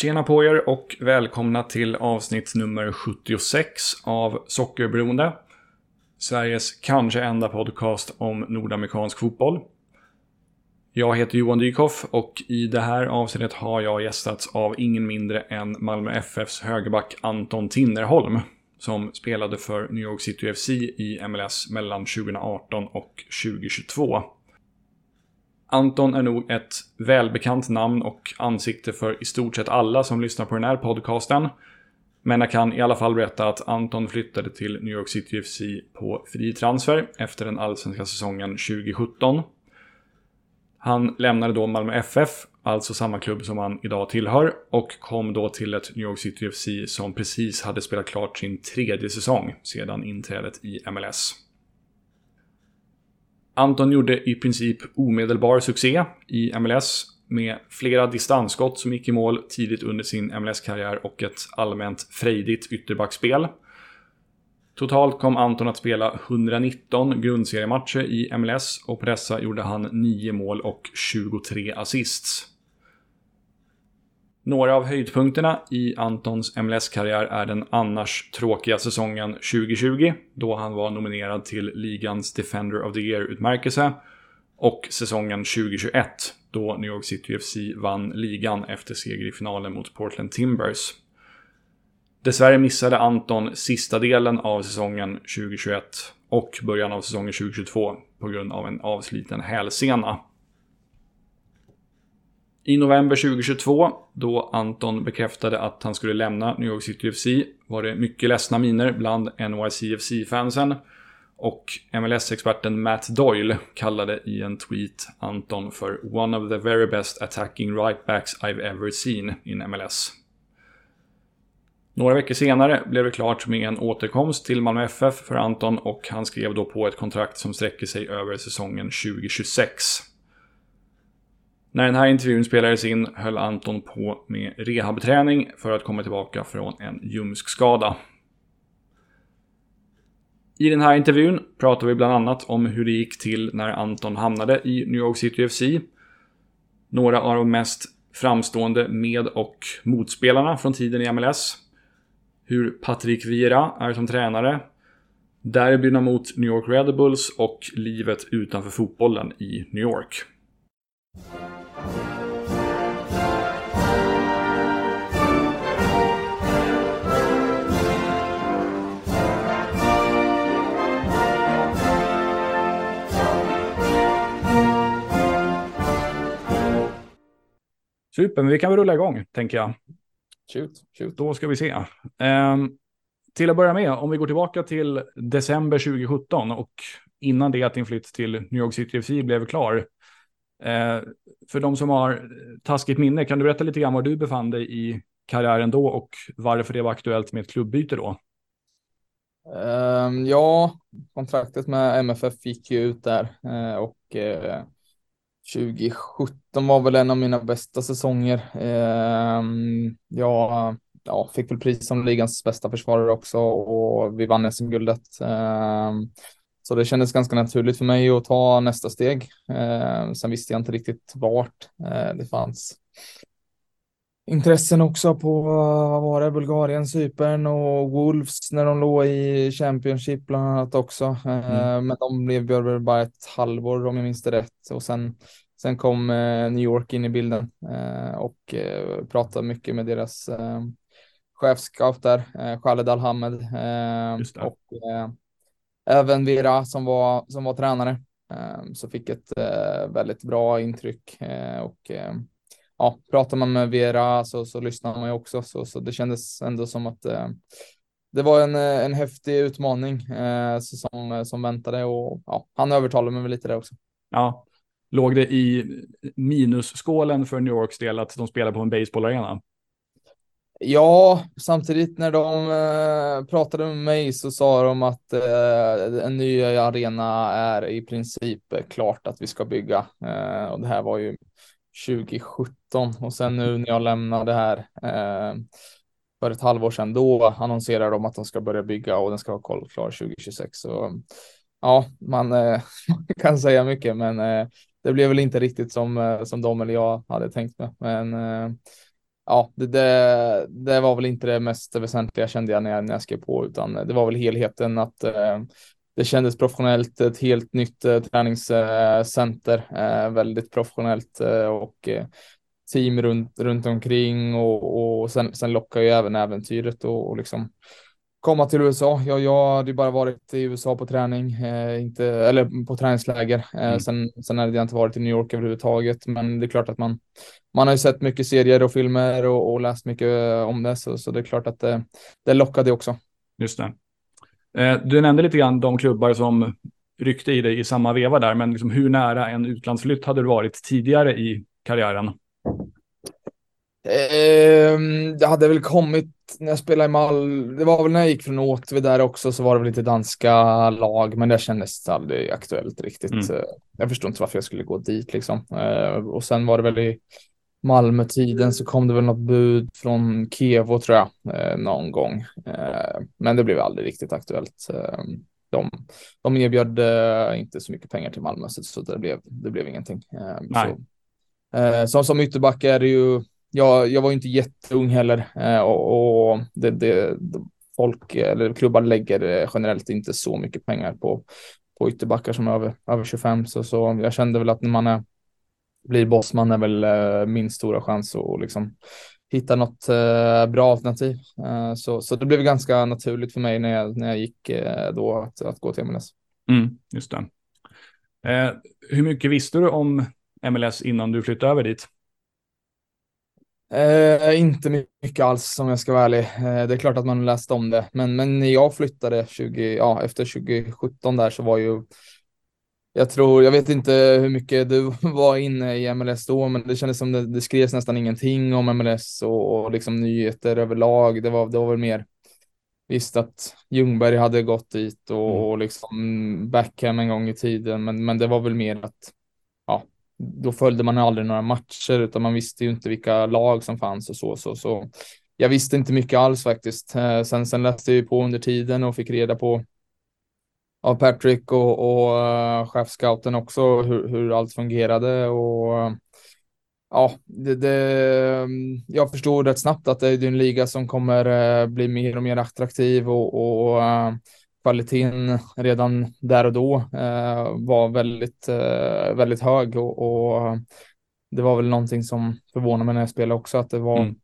Tjena på er och välkomna till avsnitt nummer 76 av Sockerberoende. Sveriges kanske enda podcast om nordamerikansk fotboll. Jag heter Johan Dykhoff och i det här avsnittet har jag gästats av ingen mindre än Malmö FFs högerback Anton Tinnerholm. Som spelade för New York City FC i MLS mellan 2018 och 2022. Anton är nog ett välbekant namn och ansikte för i stort sett alla som lyssnar på den här podcasten. Men jag kan i alla fall berätta att Anton flyttade till New York City FC på fri transfer efter den allsvenska säsongen 2017. Han lämnade då Malmö FF, alltså samma klubb som han idag tillhör, och kom då till ett New York City FC som precis hade spelat klart sin tredje säsong sedan inträdet i MLS. Anton gjorde i princip omedelbar succé i MLS med flera distansskott som gick i mål tidigt under sin MLS-karriär och ett allmänt frejdigt ytterbackspel. Totalt kom Anton att spela 119 grundseriematcher i MLS och på dessa gjorde han 9 mål och 23 assists. Några av höjdpunkterna i Antons MLS-karriär är den annars tråkiga säsongen 2020, då han var nominerad till ligans Defender of the Year-utmärkelse, och säsongen 2021, då New York City FC vann ligan efter seger i finalen mot Portland Timbers. Dessvärre missade Anton sista delen av säsongen 2021 och början av säsongen 2022 på grund av en avsliten hälsena. I november 2022, då Anton bekräftade att han skulle lämna New York City FC, var det mycket ledsna miner bland NYCFC-fansen. Och MLS-experten Matt Doyle kallade i en tweet Anton för “One of the very best attacking right backs I've ever seen in MLS”. Några veckor senare blev det klart med en återkomst till Malmö FF för Anton och han skrev då på ett kontrakt som sträcker sig över säsongen 2026. När den här intervjun spelades in höll Anton på med rehabträning för att komma tillbaka från en ljumskskada. I den här intervjun pratar vi bland annat om hur det gick till när Anton hamnade i New York City FC. Några av de mest framstående med och motspelarna från tiden i MLS. Hur Patrick Vieira är som tränare. Derbyna mot New York Red Bulls och livet utanför fotbollen i New York. Super, men vi kan väl rulla igång, tänker jag. Shoot, shoot. Då ska vi se. Um, till att börja med, om vi går tillbaka till december 2017 och innan det att din flytt till New York City FC blev klar. Uh, för de som har taskigt minne, kan du berätta lite grann var du befann dig i karriären då och varför det var aktuellt med ett klubbyte då? Um, ja, kontraktet med MFF gick ju ut där uh, och uh, 2017 var väl en av mina bästa säsonger. Eh, jag ja, fick väl pris som ligans bästa försvarare också och vi vann SM-guldet. Eh, så det kändes ganska naturligt för mig att ta nästa steg. Eh, sen visste jag inte riktigt vart eh, det fanns intressen också på, vad var det, Bulgarien, Cypern och Wolves när de låg i Championship bland annat också. Mm. Men de blev bara ett halvår om jag minns det rätt och sen, sen kom New York in i bilden och pratade mycket med deras chefscout där, Khaled Al-Hamed och även Vera som var, som var tränare. Så fick ett väldigt bra intryck och ja, pratar man med Vera så, så lyssnar man ju också, så, så det kändes ändå som att eh, det var en, eh, en häftig utmaning eh, som, som väntade och ja, han övertalade mig lite där också. Ja, låg det i minusskålen för New Yorks del att de spelar på en baseballarena? Ja, samtidigt när de eh, pratade med mig så sa de att eh, en ny arena är i princip klart att vi ska bygga. Eh, och det här var ju 2017 och sen nu när jag lämnade här eh, för ett halvår sedan, då annonserar de att de ska börja bygga och den ska vara klar 2026. Så ja, man, eh, man kan säga mycket, men eh, det blev väl inte riktigt som, eh, som de eller jag hade tänkt mig. Men eh, ja, det, det, det, var väl inte det mest väsentliga kände jag när jag, när jag skrev på, utan det var väl helheten att eh, det kändes professionellt, ett helt nytt eh, träningscenter, eh, väldigt professionellt eh, och team runt, runt omkring och, och sen, sen lockar ju även äventyret och, och liksom komma till USA. Jag, jag hade bara varit i USA på träning, eh, inte, eller på träningsläger. Eh, mm. sen, sen hade jag inte varit i New York överhuvudtaget, men det är klart att man, man har ju sett mycket serier och filmer och, och läst mycket om det, så, så det är klart att det, det lockade också. Just det. Eh, du nämnde lite grann de klubbar som ryckte i dig i samma veva där, men liksom hur nära en utlandsflytt hade du varit tidigare i karriären? Eh, det hade väl kommit när jag spelade i Malmö. Det var väl när jag gick från Åtvid där också så var det väl lite danska lag, men det kändes aldrig aktuellt riktigt. Mm. Eh, jag förstod inte varför jag skulle gå dit liksom. Eh, och sen var det väl i Malmö-tiden så kom det väl något bud från Kevo tror jag eh, någon gång. Eh, men det blev aldrig riktigt aktuellt. Eh, de, de erbjöd eh, inte så mycket pengar till Malmö så, så det, blev, det blev ingenting. Nej. Så, som, som ytterback är det ju jag, jag var inte jätteung heller eh, och, och det, det, folk eller klubbar lägger eh, generellt inte så mycket pengar på, på ytterbackar som är över, över 25 så, så jag kände väl att när man är, blir bossman är väl eh, min stora chans att liksom hitta något eh, bra alternativ. Eh, så, så det blev ganska naturligt för mig när jag, när jag gick då att, att gå till MLS. Mm, just det. hur mycket visste du om MLS innan du flyttade över dit? Eh, inte mycket alls om jag ska vara ärlig. Eh, det är klart att man läst om det, men, men när jag flyttade 20, ja, efter 2017 där så var ju jag tror, jag vet inte hur mycket du var inne i MLS då, men det kändes som det, det skrevs nästan ingenting om MLS och, och liksom nyheter överlag. Det var, det var väl mer visst att Ljungberg hade gått dit och, mm. och liksom Backham en gång i tiden, men, men det var väl mer att ja, då följde man aldrig några matcher utan man visste ju inte vilka lag som fanns och så. så, så. Jag visste inte mycket alls faktiskt. Eh, sen, sen läste jag på under tiden och fick reda på av Patrick och, och uh, chefscouten också hur, hur allt fungerade och ja, det, det, jag förstod rätt snabbt att det är en liga som kommer uh, bli mer och mer attraktiv och, och uh, kvaliteten redan där och då eh, var väldigt, eh, väldigt hög och, och, det var väl någonting som förvånade mig när jag spelade också att det var mm.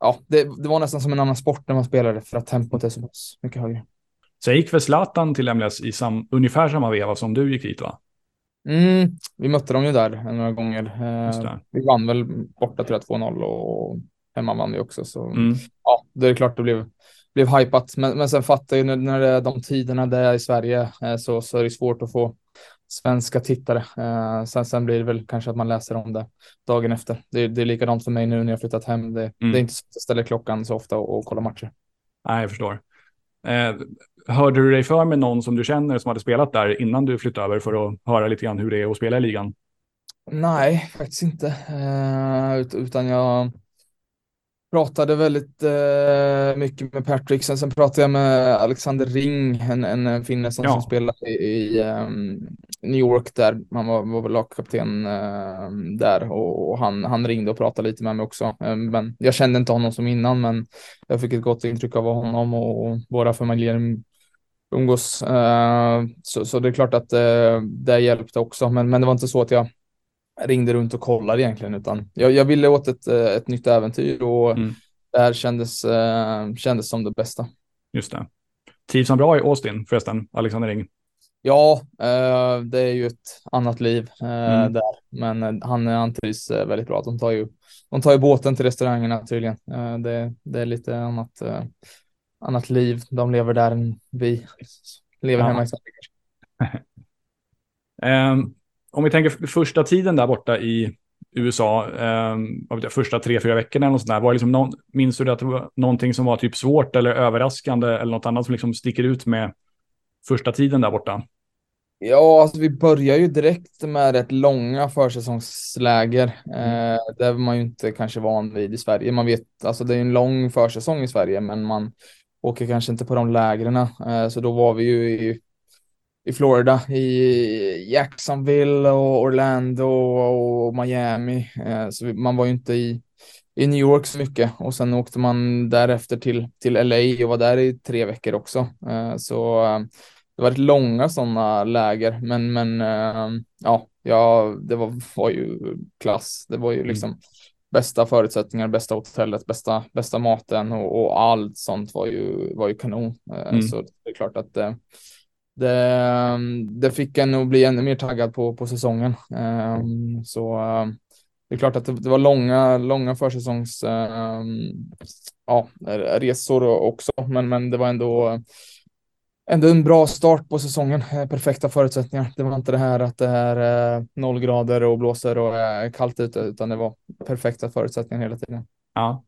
Ja, det, det, var nästan som en annan sport när man spelade för att tempot är så mycket högre. Så gick väl Zlatan till MLS i sam, ungefär samma veva som du gick dit va? Mm, vi mötte dem ju där några gånger. Eh, vi vann väl borta tror jag 2-0 och hemma vann vi också. Så mm. ja, det är klart det blev blev hypat. Men, men sen fattar jag ju när, när det är de tiderna det är i Sverige eh, så, så är det svårt att få svenska tittare. Eh, sen, sen blir det väl kanske att man läser om det dagen efter. Det, det är likadant för mig nu när jag flyttat hem. Det, mm. det är inte så att jag ställer klockan så ofta och, och kollar matcher. Nej, jag förstår. Eh, hörde du dig för med någon som du känner som hade spelat där innan du flyttade över för att höra lite grann hur det är att spela i ligan? Nej, faktiskt inte. Eh, utan jag pratade väldigt eh, mycket med Patrick. Sen, sen pratade jag med Alexander Ring, en, en finne som, ja. som spelade i, i um, New York där. Han var, var lagkapten uh, där och, och, han, han ringde och pratade lite med mig också. Um, men jag kände inte honom som innan, men jag fick ett gott intryck av honom och, och våra familjer umgås. Uh, så, så det är klart att uh, det hjälpte också, men, men det var inte så att jag ringde runt och kollade egentligen, utan jag, jag ville åt ett, eh, ett nytt äventyr och mm. det här kändes, uh, kändes som det bästa. Just det. Trivs han bra i Austin förresten, Alexander Ring? Ja, det är ju ett annat liv mm. där, men han, han trivs väldigt bra. De tar ju, de tar ju båten till restaurangerna tydligen. det, det är lite annat, annat liv de lever där än vi lever ja. hemma i Sverige. um, om vi tänker första tiden där borta i USA, eh, första tre, fyra veckorna eller något sånt där, var det liksom någon, minns du att det var någonting som var typ svårt eller överraskande eller något annat som liksom sticker ut med första tiden där borta? Ja, alltså vi börjar ju direkt med rätt långa försäsongsläger. Mm. Eh, det är man ju inte kanske van vid i Sverige. Man vet, alltså det är en lång försäsong i Sverige, men man åker kanske inte på de lägren. Eh, så då var vi ju i i Florida, i Jacksonville och Orlando och Miami. Eh, så man var ju inte i, i New York så mycket och sen åkte man därefter till, till LA och var där i tre veckor också. Eh, så det var långa sådana läger, men, men ja, ja, det var, var ju klass. Det var ju mm. liksom. Bästa förutsättningar, bästa hotellet, bästa, bästa maten och, och allt sånt var ju, var ju kanon. Mm. Så det är klart att det, det, fick en att bli ännu mer taggad på, på säsongen. Så det är klart att det, var långa, långa försäsongs äh, ja, resor också, men, men det var ändå ändå en bra start på säsongen. Eh, perfekta förutsättningar. Det var inte det här att det är eh, noll grader och blåser och är kallt ute, utan det var perfekta förutsättningar hela tiden. Ja.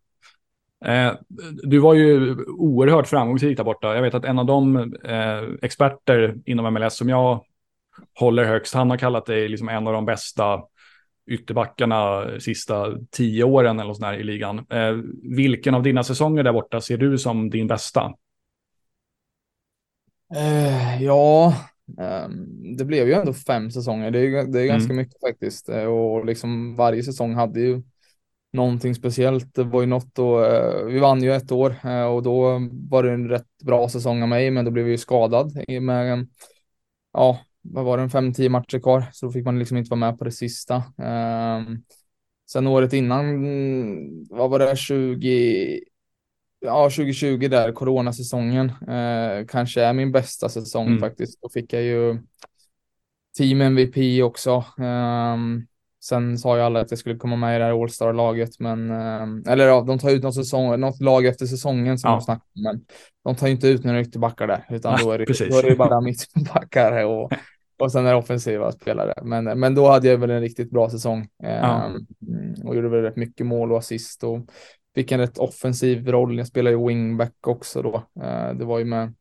Eh, du var ju oerhört framgångsrik där borta. Jag vet att en av de eh, experter inom MLS som jag håller högst, han har kallat dig liksom en av de bästa ytterbackarna sista tio åren eller sådär i ligan. Eh, vilken av dina säsonger där borta ser du som din bästa? Eh, ja, eh, det blev ju ändå fem säsonger. Det är, det är ganska mm. mycket faktiskt. Eh, och liksom varje säsong hade ju någonting speciellt. Det var ju något då, eh, vi vann ju ett år eh, och då var det en rätt bra säsong av mig, men då blev vi ju skadad med, ja, vad var det, en fem, tio matcher kvar, så då fick man liksom inte vara med på det sista. Um, sen året innan, vad var det, 20, ja 2020 där, coronasäsongen, uh, kanske är min bästa säsong mm. faktiskt. Då fick jag ju team MVP också. Um, Sen sa ju alla att jag skulle komma med i det här All-star-laget, men eh, eller ja, de tar ut något, säsong, något lag efter säsongen som ja. de snackar om, men de tar ju inte ut några ytterbackar där, utan ja, då, är det, då är det bara mittbackar och och sen är det offensiva spelare. Men, men då hade jag väl en riktigt bra säsong ja. um, och gjorde väl rätt mycket mål och assist och fick en rätt offensiv roll. Jag spelade ju wingback också då. Uh, det var ju med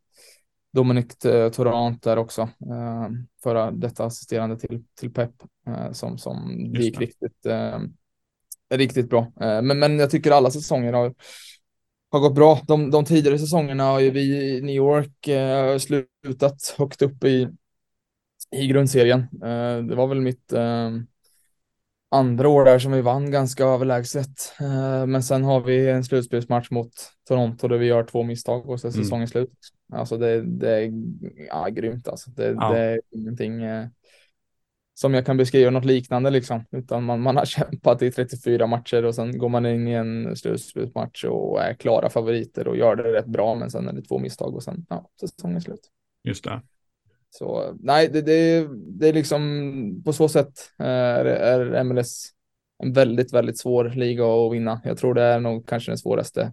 Dominic Torrent där också, uh, förra detta assisterande till, till Pep uh, som, som gick riktigt, riktigt bra. men, men jag tycker alla säsonger har har gått bra. De, de tidigare säsongerna har ju vi i New York eh, slutat högt upp i, i grundserien. Eh, det var väl mitt eh, andra år där som vi vann ganska överlägset. Eh, men sen har vi en slutspelsmatch mot Toronto där vi gör två misstag och så är mm. säsongen slut. Alltså det, det är ja, grymt alltså. Det, ja. det är ingenting som jag kan beskriva något liknande liksom, utan man, man har kämpat i 34 matcher och sen går man in i en slutspelsmatch och är klara favoriter och gör det rätt bra, men sen är det två misstag och sen ja, säsongen slut. Just det. Så nej, det, det, det är liksom på så sätt är, är MLS en väldigt, väldigt svår liga att vinna. Jag tror det är nog kanske den svåraste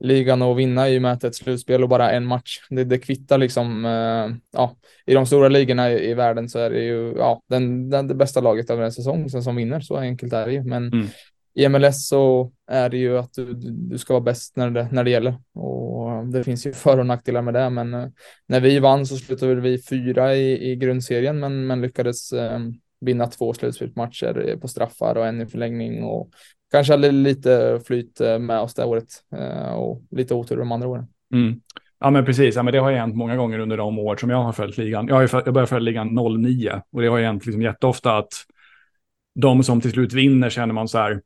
ligan att vinna i och med att ett slutspel och bara en match. Det, det kvittar liksom, eh, ja, i de stora ligorna i, i, världen så är det ju, ja, den, den, det bästa laget över en säsong som vinner, så enkelt är det ju. Men mm. i MLS så är det ju att du, du ska vara bäst när det, när det gäller och det finns ju för och nackdelar med det. Men eh, när vi vann så slutade vi fyra i, i grundserien, men, men lyckades eh, vinna två slutspelsmatcher eh, på straffar och en i förlängning och kanske hade lite flyt eh, med oss det året eh, och lite otur de andra åren. Mm. Ja, men precis. Ja, men det har hänt många gånger under de år som jag har följt ligan. Jag, har följt, jag började följa ligan 09 och det har hänt liksom jätteofta att de som till slut vinner känner man så här,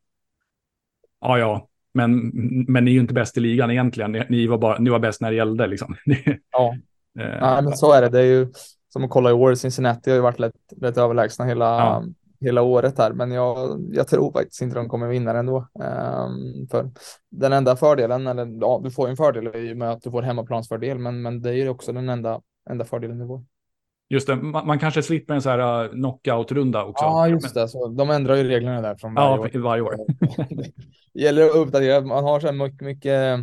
ja, ja, men, men ni är ju inte bäst i ligan egentligen. Ni, ni var, bara, ni var bäst när det gällde liksom. ja. Eh, ja, men så är det. Det är ju som att kolla i år, Cincinnati har ju varit rätt, rätt överlägsna hela, ja hela året här, men jag, jag tror faktiskt inte de kommer vinna ändå. Um, för den enda fördelen, eller ja, du får en fördel i och med att du får hemmaplansfördel, men, men det är ju också den enda, enda fördelen du får. Just det, man, man kanske slipper en så här uh, knockout-runda också. Ja, just det. Så de ändrar ju reglerna där från varje ja, år. varje år. det gäller att uppdatera. Man har så här mycket, mycket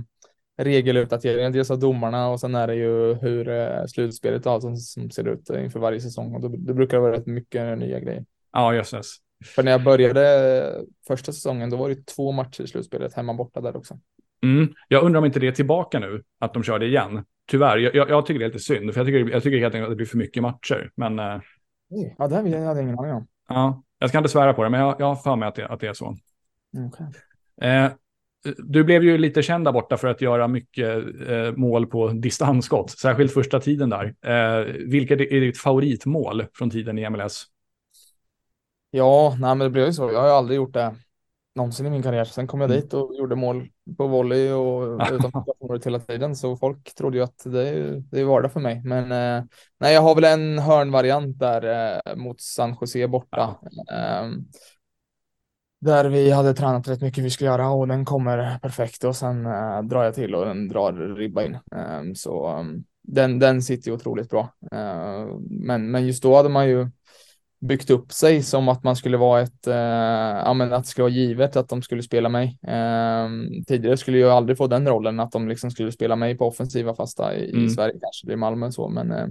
regeluppdateringar, dels av domarna och sen är det ju hur uh, slutspelet alltså, som ser ut inför varje säsong. Och då, då brukar det vara rätt mycket nya grejer. Ja, jösses. För när jag började första säsongen, då var det två matcher i slutspelet hemma borta där också. Mm. Jag undrar om inte det är tillbaka nu, att de kör det igen. Tyvärr, jag, jag, tycker det är lite synd, för jag tycker, jag tycker helt enkelt att det blir för mycket matcher. Men, eh, ja, det hade jag ingen aning om. Ja, jag ska inte svära på det, men jag, jag har för mig att det, att det är så. Okay. Eh, du blev ju lite känd där borta för att göra mycket eh, mål på distansskott, särskilt första tiden där. Eh, vilket är ditt favoritmål från tiden i MLS? Ja, nej, men det blev ju så. Jag har ju aldrig gjort det någonsin i min karriär. Sen kom jag Mm. dit och gjorde mål på volley och utan målet hela tiden. Så folk trodde ju att det det är vardag för mig. Men eh, nej, jag har väl en hörnvariant där eh, mot San Jose borta. Ehm, där vi hade tränat rätt mycket vi skulle göra och den kommer perfekt och sen eh, drar jag till och den drar ribba in. Ehm, så ehm, den, den sitter ju otroligt bra. Ehm, men, men just då hade man ju byggt upp sig som att man skulle vara ett, eh, ja men att det skulle vara givet att de skulle spela mig. Eh, tidigare skulle jag aldrig få den rollen att de liksom skulle spela mig på offensiva fasta i, Mm. i Sverige kanske, är Malmö så, men eh,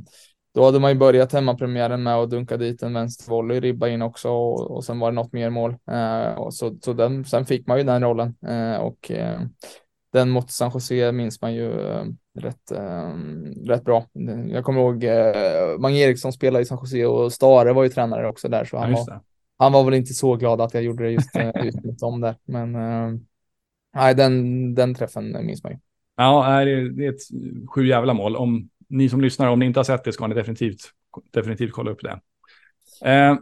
då hade man ju börjat hemmapremiären med att dunka dit en vänstervolley, ribba in också och, och sen var det något mer mål. Eh, och så, så den, sen fick man ju den rollen eh, och eh, den mot San Jose minns man ju eh, rätt, eh, rätt bra. Jag kommer ihåg eh, Mange Eriksson spelade i San Jose och Stare var ju tränare också där så Ja, han, just var, han var väl inte så glad att jag gjorde det just, just mot dem där. Men nej, den, den träffen minns man ju. Ja, det är ett sju jävla mål. Om ni som lyssnar, om ni inte har sett det ska ni definitivt, definitivt kolla upp det. Eh,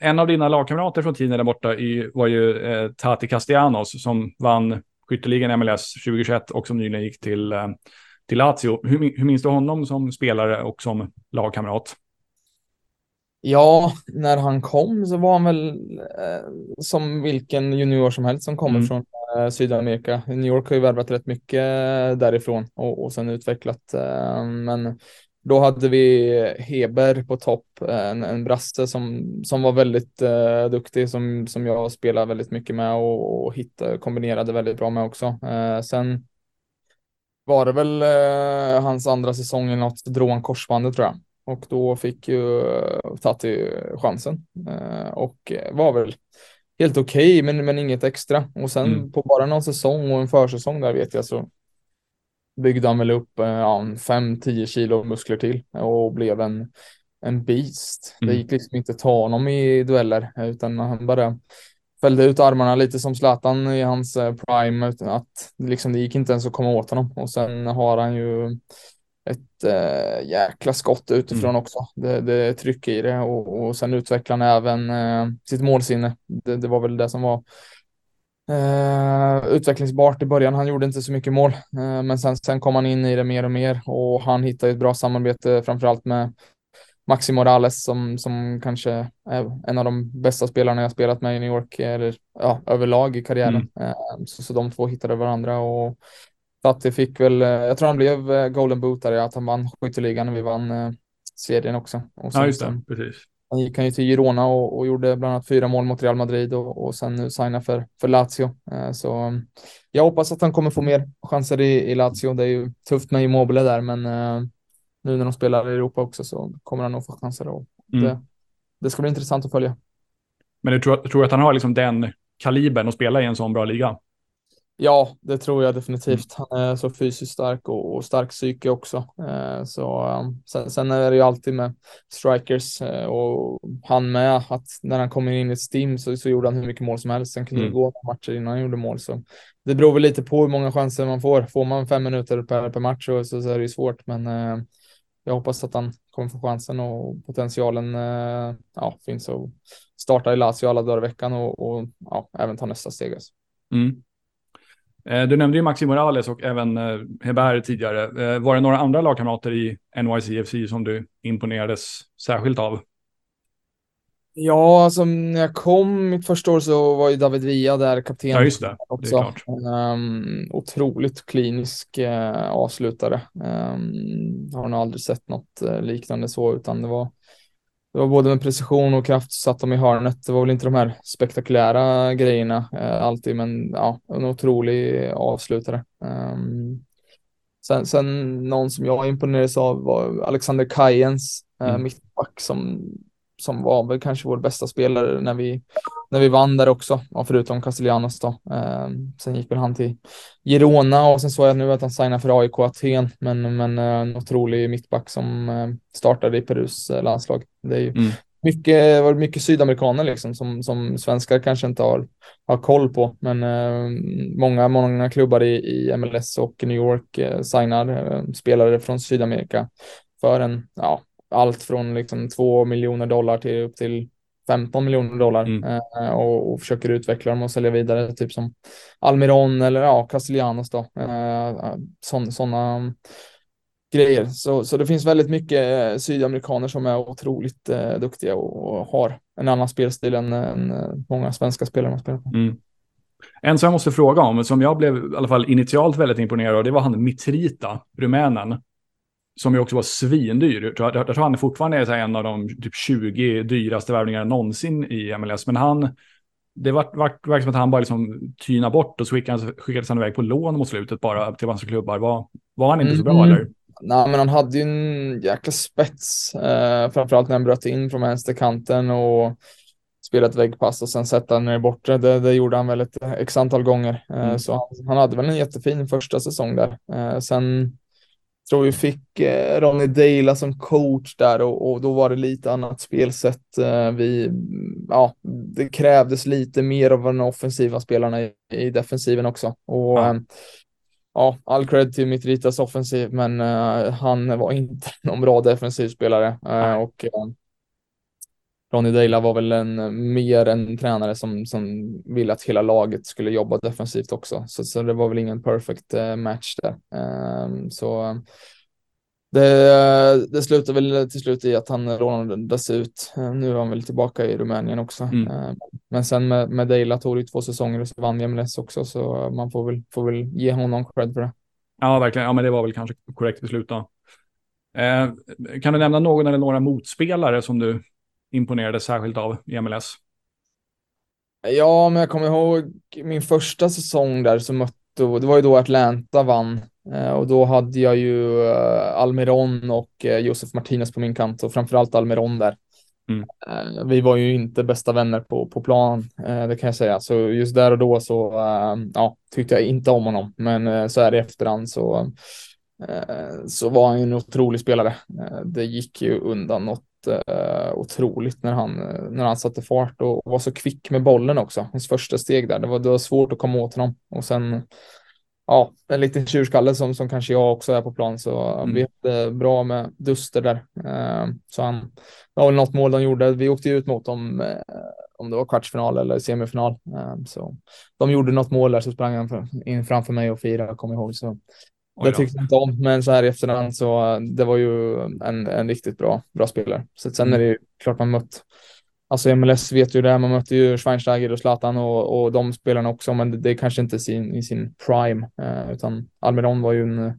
en av dina lagkamrater från tiden där borta i, var ju eh, Tati Castellanos som vann skytteligan MLS 2021 och som nyligen gick till, eh, till Lazio. Hur, hur minns du honom som spelare och som lagkamrat? Ja, när han kom så var han väl eh, som vilken junior som helst som kommer Mm. från eh, Sydamerika. New York har ju värvat rätt mycket därifrån och, och sen utvecklat. Eh, men då hade vi Heber på topp, en, en brasse som, som var väldigt eh, duktig, som, som jag spelade väldigt mycket med och, och hittade, kombinerade väldigt bra med också. Eh, sen var det väl eh, hans andra säsong eller något, drog han korsbandet tror jag. Och då fick ju Tati chansen eh, och var väl helt okej, men, men inget extra. Och sen Mm. på bara någon säsong och en försäsong där vet jag så byggde han väl upp eh, ja, 5-10 kilo muskler till och blev en, en beast. Mm. Det gick liksom inte att ta honom i dueller utan han bara fällde ut armarna lite som Zlatan i hans eh, prime utan att liksom, det gick inte ens att komma åt honom. Och sen har han ju ett äh, jäkla skott utifrån också. Det, det är tryck i det och, och sen utvecklar han även äh, sitt målsinne. Det, det var väl det som var äh, utvecklingsbart i början. Han gjorde inte så mycket mål, men sen, sen kom han in i det mer och mer och han hittade ett bra samarbete framförallt med Maxi Morales som, som kanske är en av de bästa spelarna jag spelat med i New York, eller ja, överlag i karriären. Eh, Så, så de två hittade varandra och Tatti fick väl, eh, jag tror han blev eh, Golden Bootare, att han vann skytteligan när vi vann eh, serien också. Och sen, Ja, just det. Precis. han gick han ju till Girona och, och gjorde bland annat fyra mål mot Real Madrid och, och sen nu signa för, för Lazio. Så mm, jag hoppas att han kommer få mer chanser i, i Lazio. Det är ju tufft med Immobile där, men nu när de spelar i Europa också så kommer han nog få chanser. Och Mm. det, det ska bli intressant att följa. Men du tror, tror att han har liksom den kalibern att spela i en sån bra liga? Ja, det tror jag definitivt. Han är så fysiskt stark och, och stark psyke också. Eh, så, um, sen, sen är det ju alltid med strikers eh, och han med att när han kommer in i ett team så, så gjorde han hur mycket mål som helst. Sen kunde Mm. det gå matcher innan han gjorde mål. Så det beror väl lite på hur många chanser man får. Får man fem minuter per, per match så, så, så är det ju svårt. Men eh, jag hoppas att han kommer få chansen och potentialen eh, ja, finns att starta i Lazio alla dagar i veckan och, och ja, även ta nästa steg. Alltså. Mm. Eh, Du nämnde ju Maxi Morales och även eh, Heber tidigare. Eh, Var det några andra lagkamrater i NYCFC som du imponerades särskilt av? Ja, alltså när jag kom mitt första år så var ju David Villa där, kapten. Ja, just det. Det är också. klart. Ehm, otroligt klinisk eh, avslutare. Um, har nog aldrig sett något liknande så, utan det var, det var både med precision och kraft satt de i hörnet. Det var väl inte de här spektakulära grejerna eh, alltid, men ja, en otrolig avslutare. Ehm, sen, sen någon som jag imponerades av var Alexander Kajens, eh, Mm. mittback som som var väl kanske vår bästa spelare när vi, när vi vann där också, ja, förutom Castellanos då. Eh, sen gick väl han till Girona och sen såg jag nu att han signar för AIK Aten, men, men eh, en otrolig mittback som eh, startade i Perus eh, landslag. Det är ju Mm. mycket, var mycket sydamerikaner liksom som, som svenskar kanske inte har, har koll på, men eh, många, många klubbar i, i MLS och New York eh, signar eh, spelare från Sydamerika för en, ja, allt från liksom två miljoner dollar till upp till 15 miljoner dollar Mm. eh, och, och försöker utveckla dem och sälja vidare, typ som Almiron eller ja, Castellanos då. Eh, Sådana grejer. Så, så det finns väldigt mycket eh, sydamerikaner som är otroligt eh, duktiga och, och har en annan spelstil än, än eh, många svenska spelare man spelar på. Mm. En som jag måste fråga om, som jag blev i alla fall initialt väldigt imponerad av, det var han Mitrita, rumänen. Som ju också var svindyr. Jag jag tror han fortfarande är en av de typ 20 dyraste värvningarna någonsin i MLS. Men han, det var, var, verkar som att han bara liksom tyna bort och så skickades, skickades han iväg på lån mot slutet bara till massa klubbar. Var, var han inte så bra Mm. eller? Nej, men han hade ju en jäkla spets, eh, framförallt när han bröt in från vänsterkanten och spelade ett väggpass och sen sätta ner bortre. Det, det gjorde han väl ett x antal gånger. Eh, Mm. Så han, han hade väl en jättefin första säsong där. Eh, sen tror vi fick eh, Ronny Deila som coach där och, och då var det lite annat spelsätt. Eh, vi, ja, det krävdes lite mer av de offensiva spelarna i, i defensiven också. Och, Ja. ja. ja, all cred till Mitritas offensiv, men eh, han var inte någon bra defensivspelare. Eh, och eh, Ronny Deila var väl en, mer en tränare som, som ville att hela laget skulle jobba defensivt också. Så, så det var väl ingen perfect eh, match där. Ehm, så det, det slutade väl till slut i att han lånades ut. Eh, nu är han väl tillbaka i Rumänien också. Mm. Ehm, men sen med, med Deila tog det två säsonger och så vann MLS också, så man får väl, får väl ge honom cred för det. Ja, verkligen. Ja, men det var väl kanske korrekt beslut då. Eh, kan du nämna någon eller några motspelare som du imponerade särskilt av i MLS? Ja, men jag kommer ihåg min första säsong där så mötte, det var ju då Atlanta vann eh, och då hade jag ju eh, Almiron och eh, Josef Martinez på min kant och framförallt Almiron där. Mm. Vi var ju inte bästa vänner på, på plan, det kan jag säga. Så just där och då så ja, tyckte jag inte om honom, men så här i efterhand så, så var han ju en otrolig spelare. Det gick ju undan något eh, otroligt när han, när han satte fart och var så kvick med bollen också. Hans första steg där, det var, det var svårt att komma åt honom. Och sen, ja, en liten tjurskalle som, som kanske jag också är på plan, så Mm. vi hade bra med duster där. Eh, så han, det var väl något mål de gjorde. Vi åkte ut mot dem, eh, om det var kvartsfinal eller semifinal. Eh, så de gjorde något mål där, så sprang han in framför mig och firade, jag ihåg. Så det tyckte jag inte om, men så här i efterhand så det var ju en, en riktigt bra, bra spelare. Så sen Mm. är det ju klart man mött, alltså MLS vet ju det, man mötte ju Schweinsteiger och Zlatan och, och de spelarna också, men det, det är kanske inte sin, i sin prime, eh, utan Almiron var ju en eh,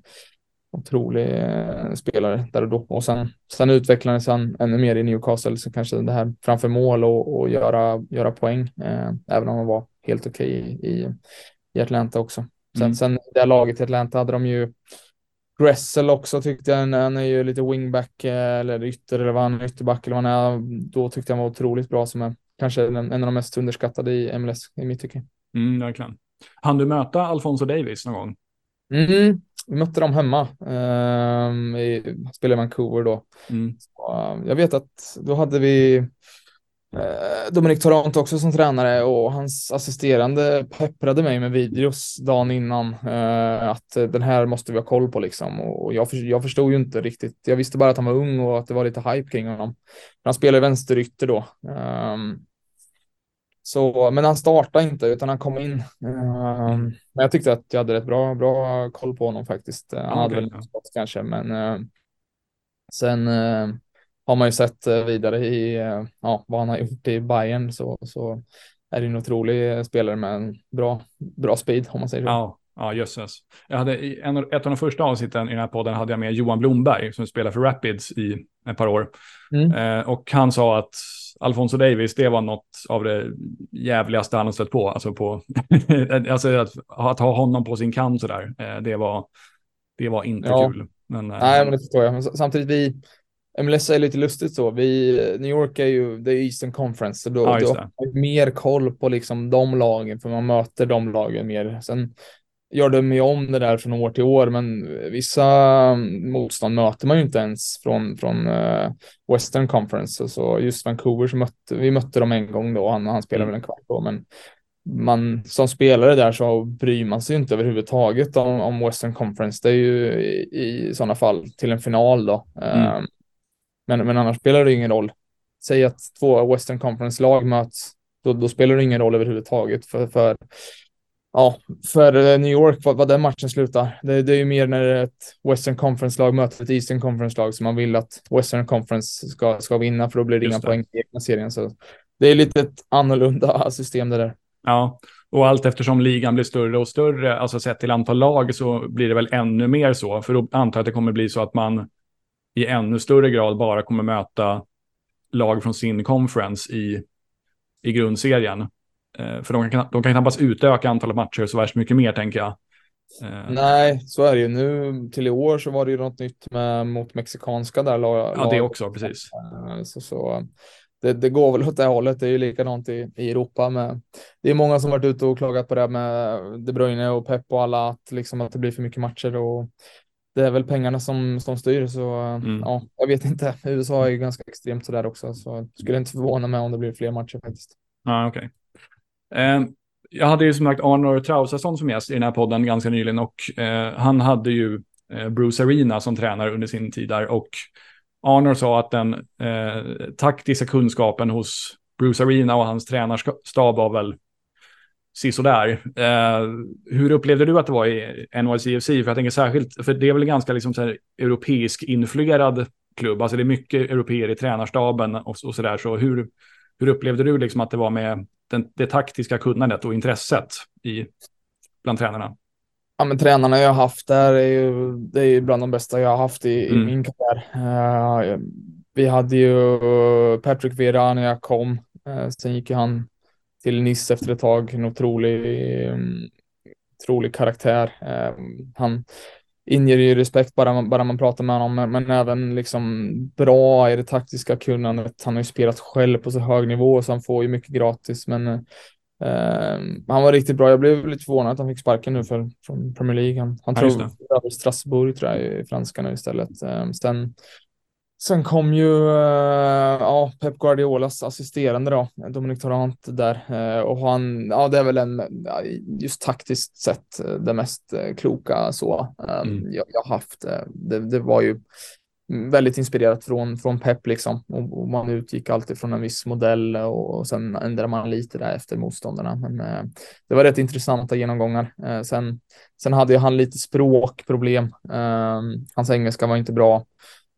otrolig eh, spelare där och då. Och sen, sen utvecklades han ännu mer i Newcastle, så kanske det här framför mål och, och göra, göra poäng, eh, även om han var helt okej i, i, i Atlanta också. Sen, Mm. sen det laget i Atlanta hade de ju Gressel också tyckte jag, han är ju lite wingback eh, eller ytter eller vad han är, ytterback eller vad han är. Då tyckte jag han var otroligt bra som är kanske en, en av de mest underskattade i MLS i mitt tycke. Mm, verkligen. Han du möta Alfonso Davis någon gång? Mm. Vi mötte dem hemma. Um, i, spelade i Vancouver då. Mm. Och, eh, jag vet att då hade vi Dominic Toronto också som tränare och hans assisterande pepprade mig med videos dagen innan eh, att eh, den här måste vi ha koll på liksom och jag, jag förstod ju inte riktigt. Jag visste bara att han var ung och att det var lite hype kring honom. Han spelade vänsterytter då. Ehm, så, men han startade inte utan han kom in. Ehm, Men jag tyckte att jag hade rätt bra, bra koll på honom faktiskt. Han Ja, hade väl inte skott kanske, men eh, sen eh, har man ju sett eh, vidare i eh, ja, vad han har gjort i Bayern så, så är det en otrolig eh, spelare med en bra, bra speed om man säger så. Ja, ja jösses. Jag hade en, ett av de första avsnitten i den här podden hade jag med Johan Blomberg som spelar för Rapids i ett par år. Mm. Eh, och han sa att Alfonso Davis, det var något av det jävligaste han har stött på. Alltså, på, alltså att, att ha honom på sin kant sådär, eh, det, var, det var inte Ja. kul. Men, Nej, men det förstår jag. Men samtidigt, vi, MLS är lite lustigt så. Vi, New York är ju, det är Eastern Conference, så då, Ja, då har mer koll på liksom de lagen, för man möter de lagen mer. Sen gör de ju om det där från år till år, men vissa motstånd möter man ju inte ens från, från eh, Western Conference. Så, just Vancouver så mötte vi mötte dem en gång då, han, han spelade Mm. väl en kvart då, men man som spelare där så bryr man sig inte överhuvudtaget om, om Western Conference. Det är ju i, i sådana fall till en final då. Mm. Eh, men, men annars spelar det ingen roll. säg att två Western Conference-lag möts, då, då, spelar det ingen roll överhuvudtaget för, för ja, för eh, New York, vad, vad den matchen slutar. Det, det är ju mer när ett Western Conference-lag möter ett Eastern Conference-lag som man vill att Western Conference ska, ska vinna, för då blir det inga poäng i egna serien. Så det är lite ett annorlunda system det där. Ja, och allt eftersom ligan blir större och större, alltså sett till antal lag, så blir det väl ännu mer så. För då antar jag att det kommer bli så att man i ännu större grad bara kommer möta lag från sin conference i, i grundserien. Eh, för de kan, de kan knappast utöka antalet matcher så värst mycket mer, tänker jag. Eh. Nej, så är det ju. Nu till i år så var det ju något nytt med, mot mexikanska där. Lag, ja, det också, precis. Eh, så, så det, det, går väl åt det hållet. Det är ju likadant i, i Europa. Med, det är många som varit ute och klagat på det med De Bruyne och Pep och alla, att, liksom, att det blir för mycket matcher. Och det är väl pengarna som, som styr. Så mm. ja, jag vet inte. USA är ju ganska extremt sådär också. Så skulle inte förvåna mig om det blir fler matcher faktiskt. Okej. Okay. Eh, jag hade ju som sagt Arnor Traustason som gäst i den här podden ganska nyligen och eh, han hade ju eh, Bruce Arena som tränare under sin tid där och Arnor sa att den eh, taktiska kunskapen hos Bruce Arena och hans tränarstab var väl sisådär. Eh, hur upplevde du att det var i NYCFC? För jag tänker särskilt, för det är väl en ganska liksom så här europeisk influerad klubb, alltså det är mycket europeer i tränarstaben och, och sådär. Så hur, hur upplevde du liksom att det var med den, det taktiska kunnandet och intresset i, bland tränarna? Ja, men tränarna jag har haft där är ju, det är ju bland de bästa jag har haft i, mm. i min karriär. Uh, vi hade ju Patrick Vera när jag kom. Uh, sen gick ju han till Nice efter ett tag. En otrolig, um, otrolig karaktär. Uh, han inger ju respekt bara man, bara man pratar med honom, men, men även liksom bra i det taktiska kunnandet. Han har ju spelat själv på så hög nivå så han får ju mycket gratis, men Uh, han var riktigt bra. Jag blev lite förvånad att han fick sparken nu för, från Premier League. Han, han ja, tror över Strasbourg tror jag i franska nu istället. Uh, sen, sen kom ju uh, ja, Pep Guardiolas assisterande då, Dominic Torrent där eh, och han, ja det är väl en, just taktiskt sett det mest kloka så mm. jag, jag haft. Det, det var ju väldigt inspirerat från, från Pep liksom. Och, och, man utgick alltid från en viss modell och, och sen ändrade man lite där efter motståndarna. Men eh, det var rätt intressanta genomgångar. Eh, sen, sen hade han lite språkproblem. Eh, hans engelska var inte bra.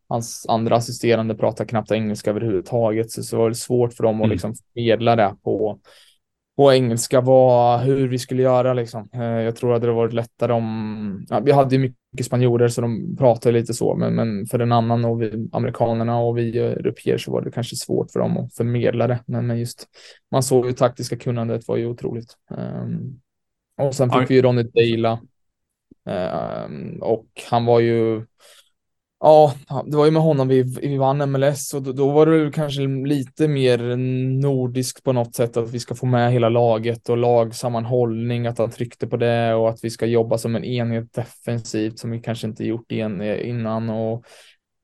Hans andra assisterande pratade knappt engelska överhuvudtaget, så, så det var det svårt för dem att mm. liksom förmedla det på, på engelska var hur vi skulle göra liksom. Eh, jag tror att det varit lättare om, ja, vi hade ju mycket spanjorer så de pratade lite så, men, men för en annan och vi amerikanerna och vi europeer så var det kanske svårt för dem att förmedla det. Men, men just, man såg ju taktiska kunnandet var ju otroligt. Um, och sen fick vi ju Ronny Deila um, och han var ju Ja, det var ju med honom vi, vi vann MLS och då, då, var det kanske lite mer nordiskt på något sätt att vi ska få med hela laget och lagsammanhållning, att han tryckte på det och att vi ska jobba som en enhet defensivt som vi kanske inte gjort igen, eh, innan. Och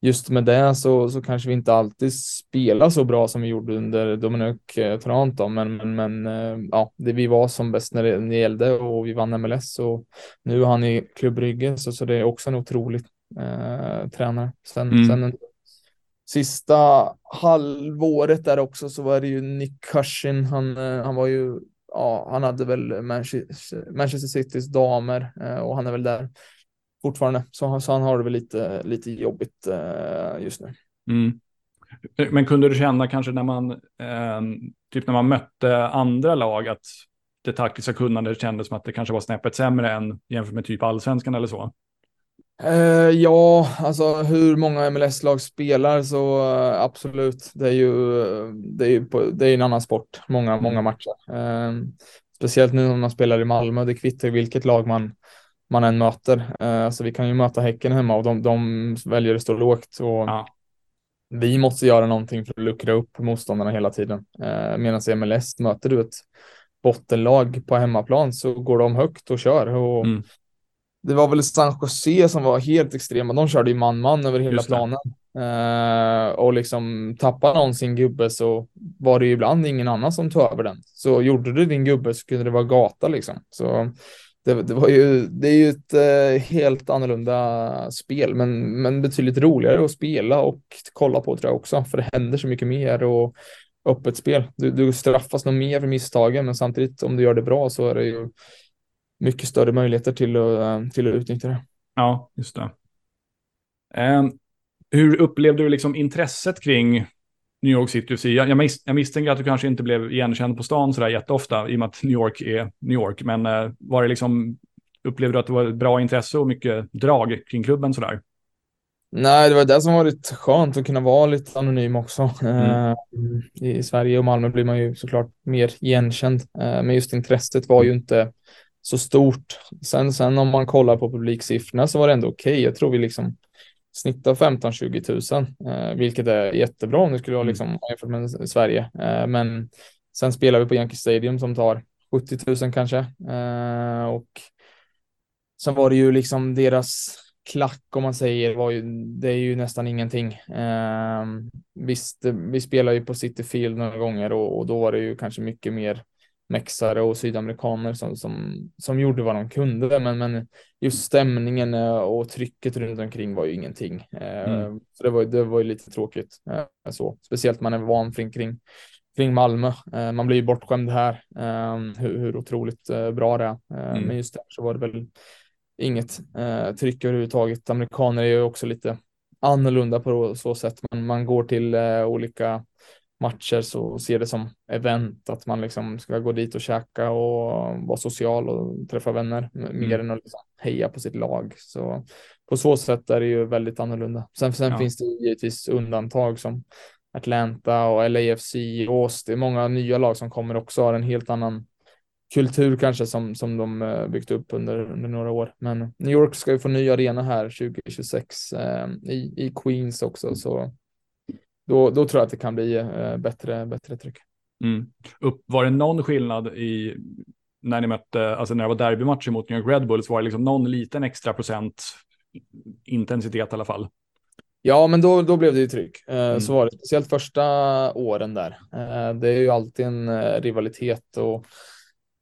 just med det så, så kanske vi inte alltid spelar så bra som vi gjorde under Dominic eh, Toronto, men, men, men eh, ja, det, vi var som bäst när det, när det gällde och vi vann MLS och nu är han i klubbryggen så, så det är också en otroligt eh, tränare. Sen, mm. sen sista halvåret där också så var det ju Nick Cushin. Han, eh, han var ju, ja, han hade väl Manchester, Manchester Citys damer eh, och han är väl där fortfarande. Så, så han har det väl lite, lite jobbigt eh, just nu. Mm. Men kunde du känna kanske när man, eh, typ när man mötte andra lag att det taktiska kunnandet kändes som att det kanske var snäppet sämre än jämfört med typ allsvenskan eller så? Uh, ja, alltså hur många MLS-lag spelar så uh, absolut. Det är ju, det är ju på, det är en annan sport, många, mm. många matcher. Uh, speciellt nu när man spelar i Malmö, det kvittar vilket lag man, man än möter. alltså vi kan ju möta Häcken hemma och de, de väljer att stå lågt. Och ja. Vi måste göra någonting för att luckra upp motståndarna hela tiden. Medan i MLS möter du ett bottenlag på hemmaplan så går de högt och kör. Och mm det var väl San Jose som var helt extrema. De körde ju man-man över hela planen. Uh, och liksom tappade någon sin gubbe så var det ju ibland ingen annan som tog över den. Så gjorde du din gubbe så kunde det vara gata liksom. Så det, det, var ju, det är ju ett eh, helt annorlunda spel, men, men betydligt roligare att spela och kolla på tror jag också, för det händer så mycket mer och öppet spel. Du, du straffas nog mer för misstagen, men samtidigt om du gör det bra så är det ju mycket större möjligheter till att, eh, till att utnyttja det. Ja, just det. Um, hur upplevde du liksom intresset kring New York City? Jag, jag, mis jag misstänker att du kanske inte blev igenkänd på stan sådär jätteofta i och med att New York är New York. Men uh, var det liksom, upplevde du att det var ett bra intresse och mycket drag kring klubben sådär? Nej, det var det som var lite skönt att kunna vara lite anonym också. Mm. Uh, I Sverige och Malmö blir man ju såklart mer igenkänd, uh, men just intresset var ju inte så stort. Sen, sen om man kollar på publiksiffrorna så var det ändå okej. Okay. Jag tror vi liksom snittar 15-20 tusen, uh, vilket är jättebra om det skulle vara mm. liksom jämfört med Sverige. men sen spelar vi på Yankee Stadium som tar 70 000 kanske och sen var det ju liksom deras klack om man säger var ju, det är ju nästan ingenting. Eh, visst, vi spelar ju på City Field några gånger och, och, då var det ju kanske mycket mer mexare och sydamerikaner som, som, som gjorde vad de kunde, men, men just stämningen eh, och trycket runt omkring var ju ingenting. Eh, mm. Så det var, det var ju lite tråkigt eh, så, speciellt man är van kring, kring, kring Malmö. Man blir ju bortskämd här, ehm, hur, hur otroligt bra det är. Mm. Men just där så var det väl inget tryck överhuvudtaget. Amerikaner är ju också lite annorlunda på så sätt. Man, man går till olika matcher så ser det som event, att man liksom ska gå dit och käka och vara social och träffa vänner mer mm. än att liksom heja på sitt lag. Så på så sätt är det ju väldigt annorlunda. Sen, sen ja. finns det givetvis undantag som Atlanta och LAFC och är många nya lag som kommer också har en helt annan kultur kanske som, som de eh, byggt upp under, under några år. Men New York ska ju få ny arena här 2026 eh, i, i Queens också, så då, då tror jag att det kan bli eh, bättre, bättre tryck. Mm. Upp, var det någon skillnad i när ni mötte, alltså när det var derbymatcher mot New York Red Bulls, var det liksom någon liten extra procent intensitet i alla fall? Ja, men då, då blev det ju tryck. Eh, mm. Så var det, speciellt första åren där. Eh, det är ju alltid en rivalitet och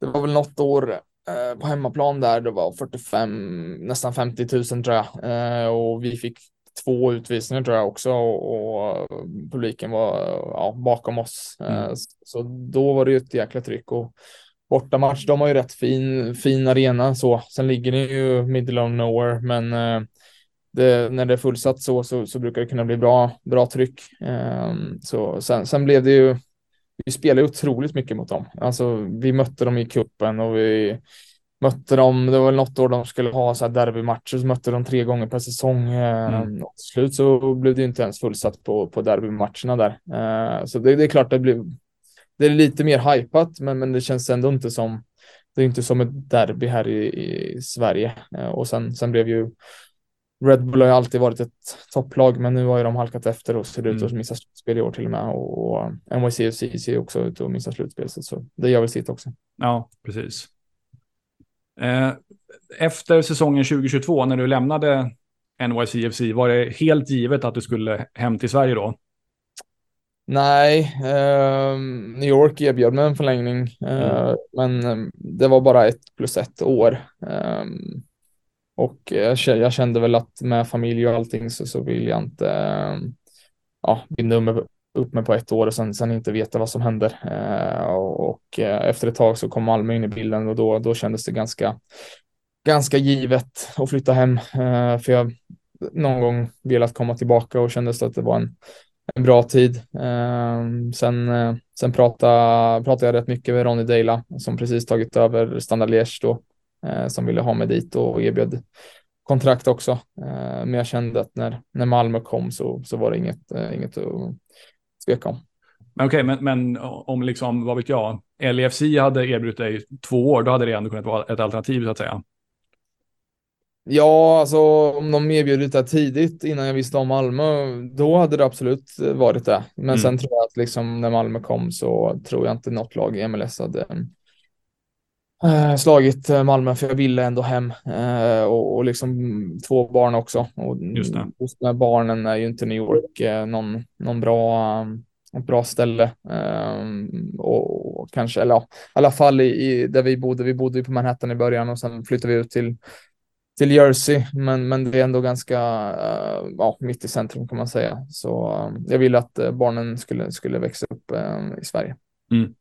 det var väl något år på hemmaplan där det var 45, nästan 50 000 tror jag. Och vi fick två utvisningar tror jag också och, och publiken var ja, bakom oss. Eh, mm. Så då var det ju ett jäkla tryck och bortamatch, de har ju rätt fin, fin arena så. Sen ligger det ju middle of nowhere, men eh, det, när det är fullsatt så, så, så, brukar det kunna bli bra, bra tryck. Um, så sen, sen blev det ju vi spelade otroligt mycket mot dem. Alltså, vi mötte dem i kuppen och vi mötte dem. Det var väl något år de skulle ha så här derbymatcher, så mötte de tre gånger per säsong. Eh, mm. Och till slut så blev det inte ens fullsatt på, på derbymatcherna där. Uh, så det, det, är klart, det blir det är lite mer hypat, men, men det känns ändå inte som det är inte som ett derby här i, i Sverige. Uh, och sen, sen blev ju Red Bull har ju alltid varit ett topplag, men nu har ju de halkat efter och ser ut mm. att missa slutspel i år till och med. Och, och NYCFC ser också ut att missa slutspel, så det gör väl sitt också. Ja, precis. Eh, efter säsongen 2022, när du lämnade NYCFC, var det helt givet att du skulle hem till Sverige då? Nej, eh, New York erbjöd mig en förlängning, eh, mm. men eh, det var bara ett plus ett år. Um, och jag kände väl att med familj och allting så, så vill jag inte ja, binda upp mig på ett år och sen, sen inte veta vad som händer. Eh, och eh, efter ett tag så kom Malmö in i bilden och då, då kändes det ganska, ganska givet att flytta hem. Eh, för jag någon gång velat komma tillbaka och kändes att det var en, en bra tid. Eh, sen eh, sen pratade, pratade jag rätt mycket med Ronny Deila som precis tagit över Standard Liège då eh, som ville ha mig dit och erbjöd kontrakt också. Eh, men jag kände att när, när Malmö kom så, så var det inget, eh, inget att tveka om. Men okej, okay, men, men om liksom, vad vet jag, LFC e hade erbjudit dig två år, då hade det ändå kunnat vara ett alternativ så att säga. Ja, alltså om de erbjudit det tidigt innan jag visste om Malmö, då hade det absolut varit det. Men mm. sen tror jag att liksom när Malmö kom så tror jag inte något lag i MLS hade eh, slagit eh, Malmö för jag ville ändå hem eh, och, och liksom två barn också. Och Just det. Just med barnen är ju inte New York eh, någon, någon bra ett bra ställe. Um, och, och, kanske, eller ja, i alla fall i, i, där vi bodde. Vi bodde på Manhattan i början och sen flyttade vi ut till, till Jersey, men, men det är ändå ganska ja, mitt i centrum kan man säga. Så jag ville att barnen skulle, skulle växa upp uh, i Sverige. Mm.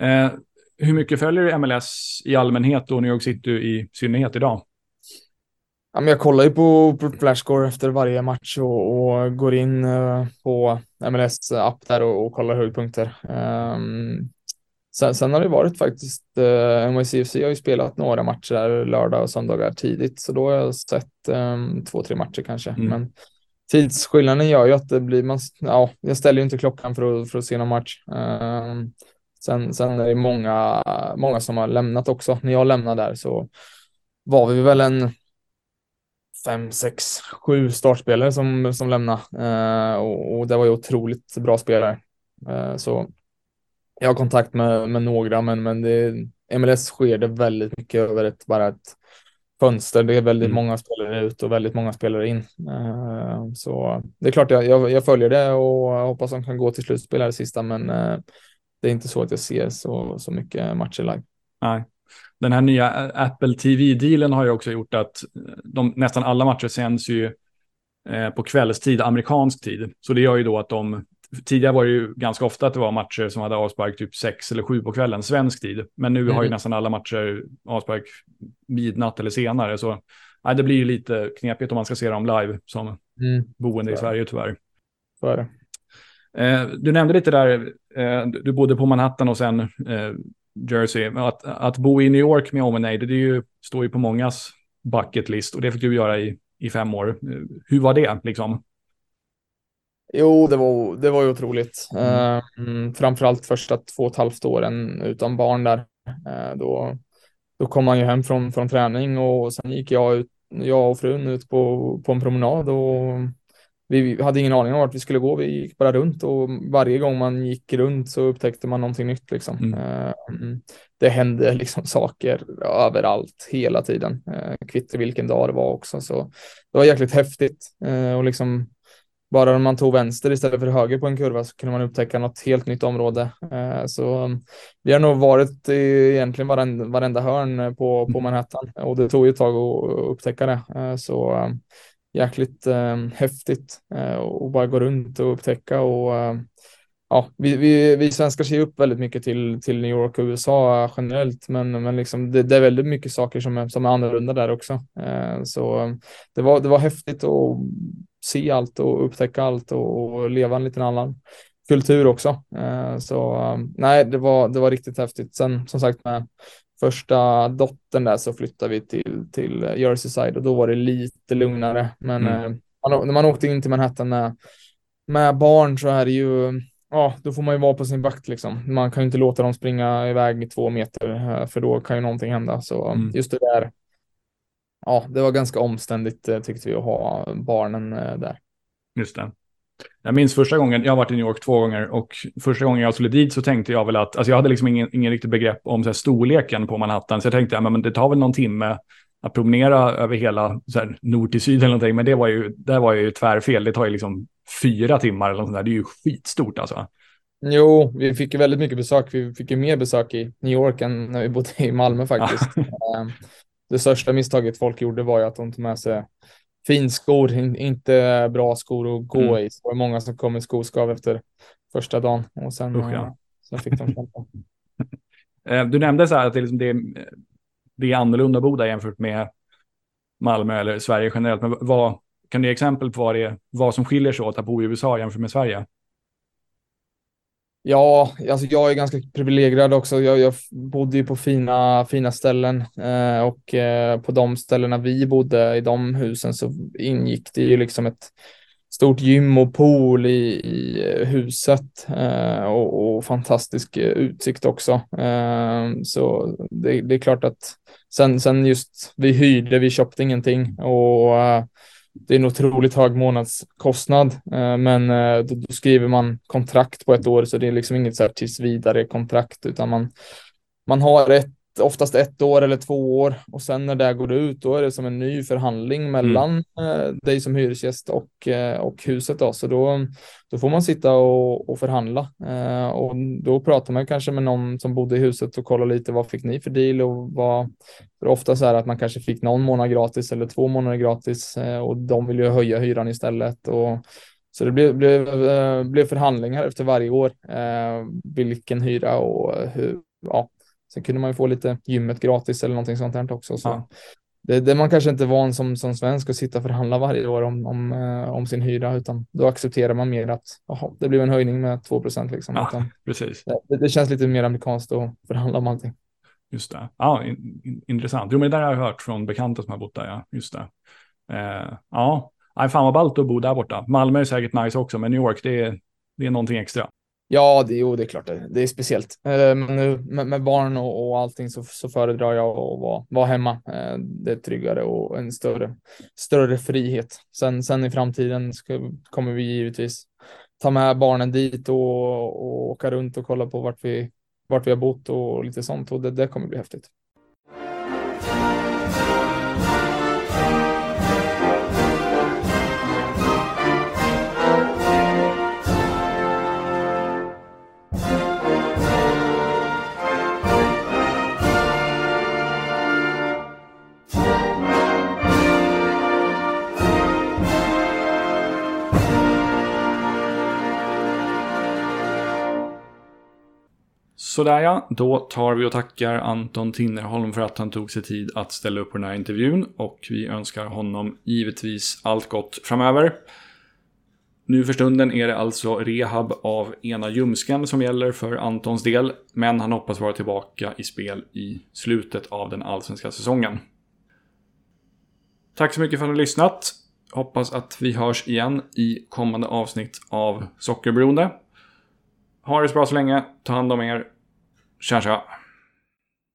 Eh, hur mycket följer du MLS i allmänhet och New York City i synnerhet idag? Ja, men jag kollar ju på, på Flashscore efter varje match och, och går in uh, på MLS app där och, och kollar höjdpunkter. Um, sen, sen, har det varit faktiskt, uh, eh, NYCFC har ju spelat några matcher lördag och söndagar tidigt, så då har jag sett um, två, tre matcher kanske. Mm. Men tidsskillnaden gör ju att det blir, man, ja, jag ställer ju inte klockan för att, för att se någon match. Um, sen, sen är det många, många som har lämnat också. När jag lämnade där så var vi väl en fem, sex, sju startspelare som, som lämnade uh, och, och, det var ju otroligt bra spelare. Uh, så jag har kontakt med, med några, men, men det, MLS sker det väldigt mycket över ett, bara ett fönster. Det är väldigt mm. många spelare ut och väldigt många spelare in. Uh, så det är klart jag, jag, jag, följer det och hoppas de kan gå till slutspel här sista, men det är inte så att jag ser så, så mycket matcher live. Nej den här nya Apple TV-dealen har ju också gjort att de, nästan alla matcher sänds ju eh, på kvällstid, amerikansk tid. Så det gör ju då att de, tidigare var det ju ganska ofta att det var matcher som hade avspark typ sex eller sju på kvällen, svensk tid. Men nu mm. har ju mm. nästan alla matcher avspark midnatt eller senare. Så nej, det blir ju lite knepigt om man ska se dem live som mm. boende i Sverige tyvärr. Så är det. Eh, du nämnde lite där, eh, du bodde på Manhattan och sen eh, Jersey. Att, att bo i New York med Omenade, det ju, står ju på mångas bucket list och det fick du göra i, i fem år. Hur var det liksom? Jo, det var, det var ju otroligt. Mm. Uh, framförallt första två och ett halvt åren utan barn där. Uh, då, då kom man ju hem från, från träning och sen gick jag, ut, jag och frun ut på, på en promenad och vi hade ingen aning om vart vi skulle gå. Vi gick bara runt och varje gång man gick runt så upptäckte man någonting nytt. Liksom. Mm. Ehm, det hände liksom saker överallt hela tiden. Uh, kvittar vilken dag det var också. Så det var jäkligt häftigt. Uh, och liksom, bara om man tog vänster istället för höger på en kurva så kunde man upptäcka något helt nytt område. Så vi har nog varit i egentligen varenda, varenda hörn på, på mm. Manhattan och det tog ju ett tag att upptäcka det. så jäkligt eh, häftigt eh, och bara gå runt och upptäcka och eh, ja, vi, vi, vi svenskar ser upp väldigt mycket till, till New York och USA generellt, men, men liksom det, det är väldigt mycket saker som är, som är annorlunda där också. Eh, så ehm, det var, det var häftigt att se allt och upptäcka allt och, och leva en liten annan kultur också. Eh, så ehm, nej, det var, det var riktigt häftigt. Sen som sagt med första dottern där så flyttade vi till, till Jerseyside och då var det lite lugnare. Men mm. eh, när man åkte in till Manhattan med, med barn så är det ju, ja, då får man ju vara på sin vakt liksom. Man kan ju inte låta dem springa iväg i två meter eh, för då kan ju någonting hända. Så mm. just det där, ja, det var ganska omständigt eh, tyckte vi att ha barnen eh, där. Just det. Jag minns första gången, jag har varit i New York två gånger och första gången jag skulle dit så tänkte jag väl att, alltså jag hade liksom ingen, ingen riktigt begrepp om så här, storleken på Manhattan, så jag tänkte, ja, men det tar väl någon timme att promenera över hela så här, nord till syd eller någonting, men det var ju, där var ju tvärfel, det tar ju liksom fyra timmar eller något sånt där, det är ju skitstort alltså. Jo, vi fick ju väldigt mycket besök, vi fick ju mer besök i New York än när vi bodde i Malmö faktiskt. Ehm, det största misstaget folk gjorde var ju att de tog med sig finskor, inte bra skor att gå mm. i. Så det var många som kom med skoskav efter första dagen och sen, Usch, ja. Eh, sen fick de kämpa. Eh, du nämnde så här att det, liksom, det, det är annorlunda att bo där jämfört med Malmö eller Sverige generellt. Men vad, kan du ge exempel på vad, det vad som skiljer sig åt att bo i USA jämfört med Sverige? Ja, alltså jag är ganska privilegierad också. Jag, jag bodde ju på fina, fina ställen eh, och eh, på de ställena vi bodde i de husen så ingick det ju liksom ett stort gym och pool i, i eh, huset eh, och, och, fantastisk eh, utsikt också. Eh, så det, det, är klart att sen, sen just vi hyrde, vi köpte ingenting och eh, det är en otroligt hög månadskostnad, eh, men eh, då, då, skriver man kontrakt på ett år, så det är liksom inget så här tills vidare kontrakt, utan man, man har ett oftast ett år eller två år och sen när det går ut då är det som en ny förhandling mellan mm. dig som hyresgäst och, eh, och huset då. Så då, då får man sitta och, och förhandla eh, och då pratar man kanske med någon som bodde i huset och kollar lite vad fick ni för deal och vad, för ofta så är det att man kanske fick någon månad gratis eller två månader gratis och de vill ju höja hyran istället och så det blev, blev, blev förhandlingar efter varje år, eh, vilken hyra och hur, ja, Sen kunde man ju få lite gymmet gratis eller någonting sånt här också. Så ja. det, det man kanske inte van som, som svensk att sitta och förhandla varje år om, om, eh, om sin hyra, utan då accepterar man mer att aha, det blev en höjning med 2 procent. Liksom. Ja, precis. Det, det, känns lite mer amerikanskt att förhandla om allting. Just det. Ja, in, in, intressant. Jo, men det där har jag hört från bekanta som har bott där. Ja, just det. Eh, ja, Nej, fan vad ballt att bo där borta. Malmö är säkert nice också, men New York, det är, det är någonting extra. Ja, det, jo, det är klart det, det är speciellt. Eh, men nu med, med barn och, och allting så, så föredrar jag att vara, vara hemma. Eh, det är tryggare och en större, större frihet. Sen, sen i framtiden ska, kommer vi givetvis ta med barnen dit och, och åka runt och kolla på vart vi, vart vi har bott och lite sånt. Och det, det kommer bli häftigt. Sådär ja, då tar vi och tackar Anton Tinnerholm för att han tog sig tid att ställa upp på den här intervjun och vi önskar honom givetvis allt gott framöver. Nu för stunden är det alltså rehab av ena ljumsken som gäller för Antons del, men han hoppas vara tillbaka i spel i slutet av den allsvenska säsongen. Tack så mycket för att ni har lyssnat. Hoppas att vi hörs igen i kommande avsnitt av Sockerberoende. Ha det så bra så länge, ta hand om er 下车二。